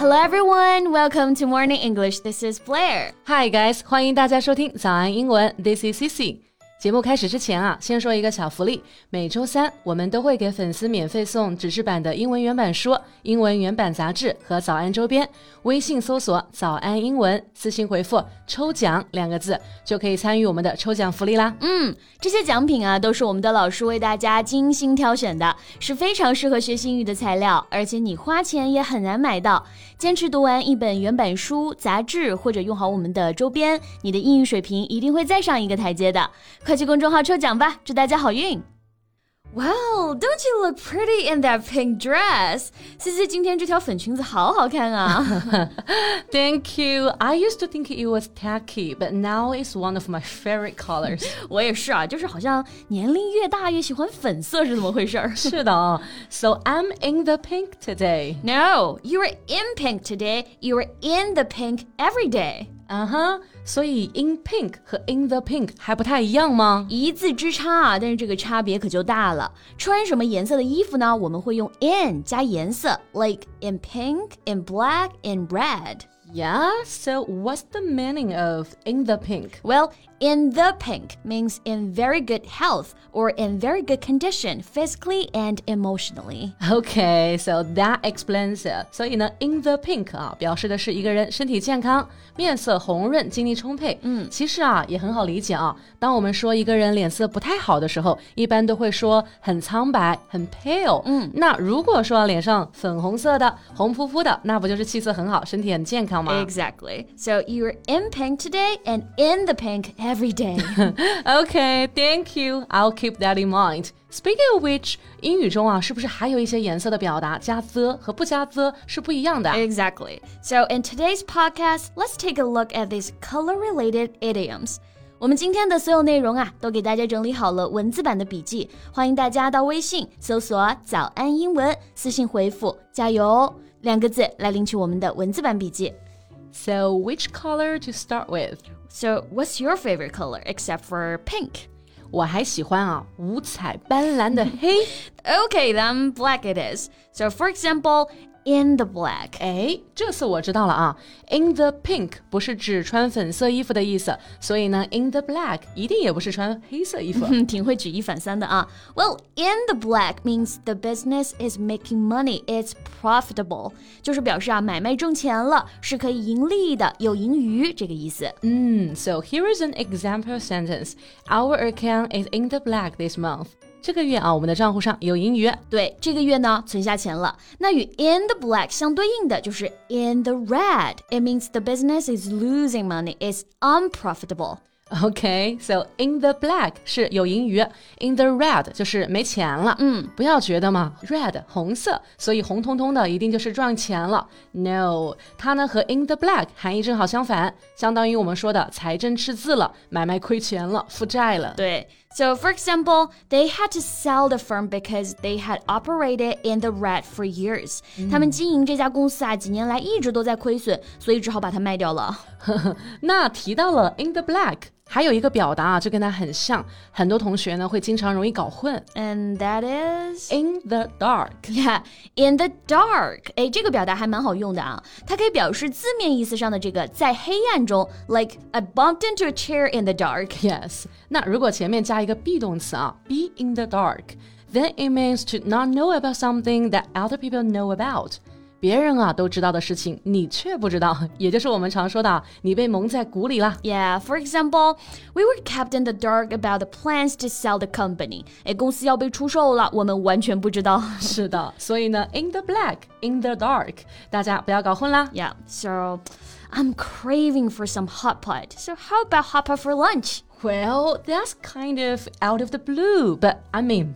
Hello everyone, welcome to Morning English. This is Blair. Hi guys，欢迎大家收听早安英文。This is Cici。 节目开始之前啊，先说一个小福利。每周三我们都会给粉丝免费送纸质版的英文原版书、英文原版杂志和早安周边。微信搜索“早安英文”，私信回复“抽奖”两个字，就可以参与我们的抽奖福利啦。嗯，这些奖品啊，都是我们的老师为大家精心挑选的，是非常适合学习英语的材料，而且你花钱也很难买到。坚持读完一本原版书、杂志，或者用好我们的周边，你的英语水平一定会再上一个台阶的。快去公众号抽奖吧，祝大家好运！Wow, don't you look pretty in that pink dress? Cici you. I used to think it was tacky, but now it's one of my favorite colors. 我也是啊，就是好像年龄越大越喜欢粉色是怎么回事儿？是的啊。So I'm in the pink today. No, you were in pink today. You were in the pink every day. Uh huh. 所以 in pink 和 in the pink 还不太一样吗？一字之差啊，但是这个差别可就大了。穿什么颜色的衣服呢？我们会用 in 加颜色，like in pink, in black, in red. Yeah, so what's the meaning of in the pink? Well, in the pink means in very good health or in very good condition physically and emotionally. Okay, so that explains it. 所以呢，in the pink 啊，表示的是一个人身体健康、面色红润、精力充沛。嗯，其实啊也很好理解啊。当我们说一个人脸色不太好的时候，一般都会说很苍白、很 pale。嗯，那如果说脸上粉红色的、红扑扑的，那不就是气色很好、身体很健康吗？Exactly. So you're in pink today and in the pink every day. okay, thank you. I'll keep that in mind. Speaking of which，英语中啊，是不是还有一些颜色的表达加 the 和不加 the 是不一样的？Exactly. So in today's podcast, let's take a look at these color-related idioms. 我们今天的所有内容啊，都给大家整理好了文字版的笔记，欢迎大家到微信搜索“早安英文”，私信回复“加油”两个字来领取我们的文字版笔记。 So which color to start with? So, what's your favorite color except for pink? 我还喜欢啊五彩斑斓的黑。okay, then black it is. So, for example, in the black。哎，这次我知道了啊，in the pink 不是指穿粉色衣服的意思，所以呢，in the black 一定也不是穿黑色衣服。挺会举一反三的啊。Well, in the black means the business is making money, it's profitable，就是表示啊买卖挣钱了，是可以盈利的，有盈余这个意思。嗯，So here is an example sentence. Our account is in the black this month. 这个月啊，我们的账户上有盈余。对，这个月呢，存下钱了。那与 in the black 相对应的就是 in the red。It means the business is losing money, it's unprofitable. Okay, so in the black 是有盈余，in the red 就是没钱了。嗯，不要觉得嘛，red 红色，所以红彤彤的一定就是赚钱了。No，它呢和 in the black 含义正好相反，相当于我们说的财政赤字了，买卖亏钱了，负债了。对。So, for example, they had to sell the firm because they had operated in the red for years. 他们经营这家公司啊，几年来一直都在亏损，所以只好把它卖掉了。那提到了 in the black。 还有一个表达啊，就跟它很像，很多同学呢会经常容易搞混。And that is in the dark. Yeah, in the dark. 哎，这个表达还蛮好用的啊，它可以表示字面意思上的这个在黑暗中，like I bumped into a chair in the dark. Yes. 那如果前面加一个 be 动词啊，be in the dark, then it means to not know about something that other people know about. 别人啊都知道的事情，你却不知道，也就是我们常说的，你被蒙在鼓里了。Yeah, for example, we were kept in the dark about the plans to sell the company. 哎，公司要被出售了，我们完全不知道。是的，所以呢，in the black, in the dark，大家不要搞混啦。Yeah, so I'm craving for some hot pot. So how about hot pot for lunch? Well, that's kind of out of the blue, but I mean，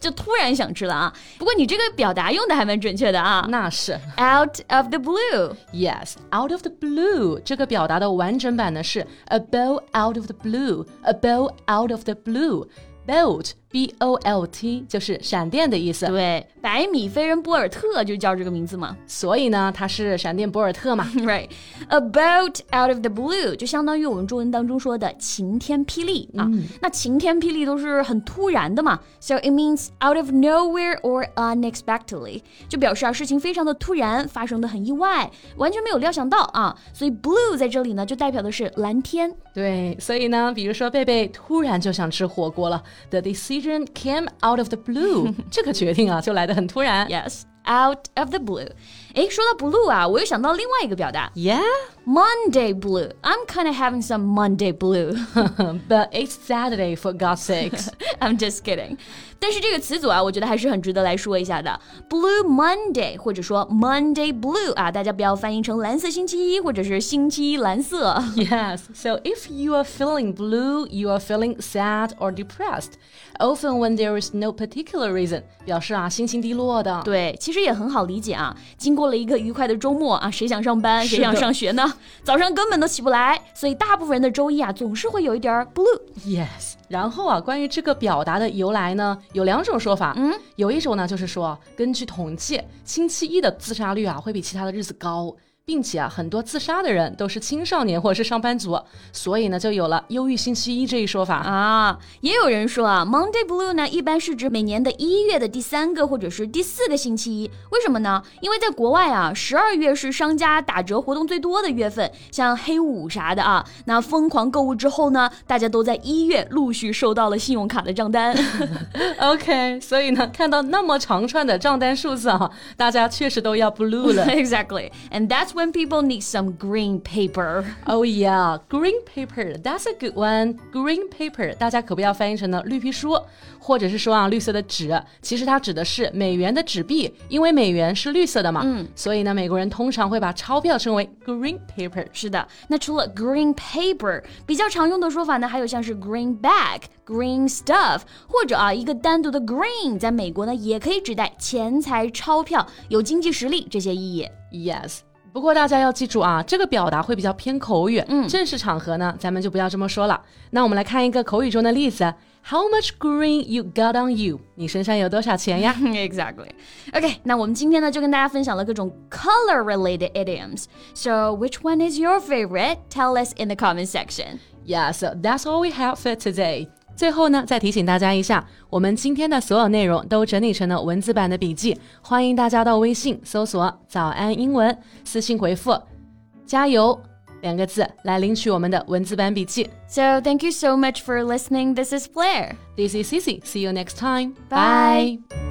就突然想吃了啊。不过你这个表达用的还蛮准确的啊。那是 out of the blue. Yes, out of the blue 这个表达的完整版呢是 a boat out of the blue, a boat out of the blue. Boat B O L T 就是闪电的意思。对，百米飞人博尔特就叫这个名字嘛。所以呢，他是闪电博尔特嘛。Right，about out of the blue 就相当于我们中文当中说的晴天霹雳啊。那晴天霹雳都是很突然的嘛，so it means out of nowhere or unexpectedly，就表示啊事情非常的突然，发生的很意外，完全没有料想到啊。所以 blue 在这里呢就代表的是蓝天。对，所以呢，比如说贝贝突然就想吃火锅了，the decision came out of the blue，这个决定啊就来得很突然。Yes, out of the blue. 诶，说到 blue 啊，我又想到另外一个表达。Yeah, Monday blue. I'm kind of having some Monday blue. but it's Saturday for God's sakes. I'm just kidding. 但是这个词组啊，我觉得还是很值得来说一下的。Blue Monday 或者说 Monday Blue 啊，大家不要翻译成蓝色星期一或者是星期一蓝色。Yes. So if you are feeling blue, you are feeling sad or depressed. Often when there is no particular reason，表示啊心情低落的。对，其实也很好理解啊。经过 了一个愉快的周末啊，谁想上班，谁想上学呢？早上根本都起不来，所以大部分人的周一啊，总是会有一点 blue。Yes。然后啊，关于这个表达的由来呢，有两种说法。嗯，有一种呢，就是说，根据统计，星期一的自杀率啊，会比其他的日子高。并且啊，很多自杀的人都是青少年或者是上班族，所以呢，就有了“忧郁星期一”这一说法啊。也有人说啊，Monday Blue 呢，一般是指每年的一月的第三个或者是第四个星期一。为什么呢？因为在国外啊，十二月是商家打折活动最多的月份，像黑五啥的啊。那疯狂购物之后呢，大家都在一月陆续收到了信用卡的账单。OK，所以呢，看到那么长串的账单数字啊，大家确实都要 Blue 了。Exactly，and that's That's when people need some green paper. Oh yeah, green paper. That's a good one. Green paper. 大家可不要翻译成呢绿皮书，或者是说啊绿色的纸。其实它指的是美元的纸币，因为美元是绿色的嘛。嗯，所以呢，美国人通常会把钞票称为 green paper。是的，那除了 green paper，比较常用的说法呢，还有像是 greenback、green stuff，或者啊一个单独的 green，在美国呢也可以指代钱财、钞票、有经济实力这些意义。Yes. 不过大家要记住啊，这个表达会比较偏口语。嗯，正式场合呢，咱们就不要这么说了。那我们来看一个口语中的例子：How much green you got on you？你身上有多少钱呀？Exactly. OK，那我们今天呢就跟大家分享了各种 color-related idioms. So which one is your favorite? Tell us in the comment section. Yeah, so that's all we have for today. 最后呢，再提醒大家一下，我们今天的所有内容都整理成了文字版的笔记，欢迎大家到微信搜索“早安英文”，私信回复“加油”两个字来领取我们的文字版笔记。So thank you so much for listening. This is Blair. This is Cici. See you next time. Bye.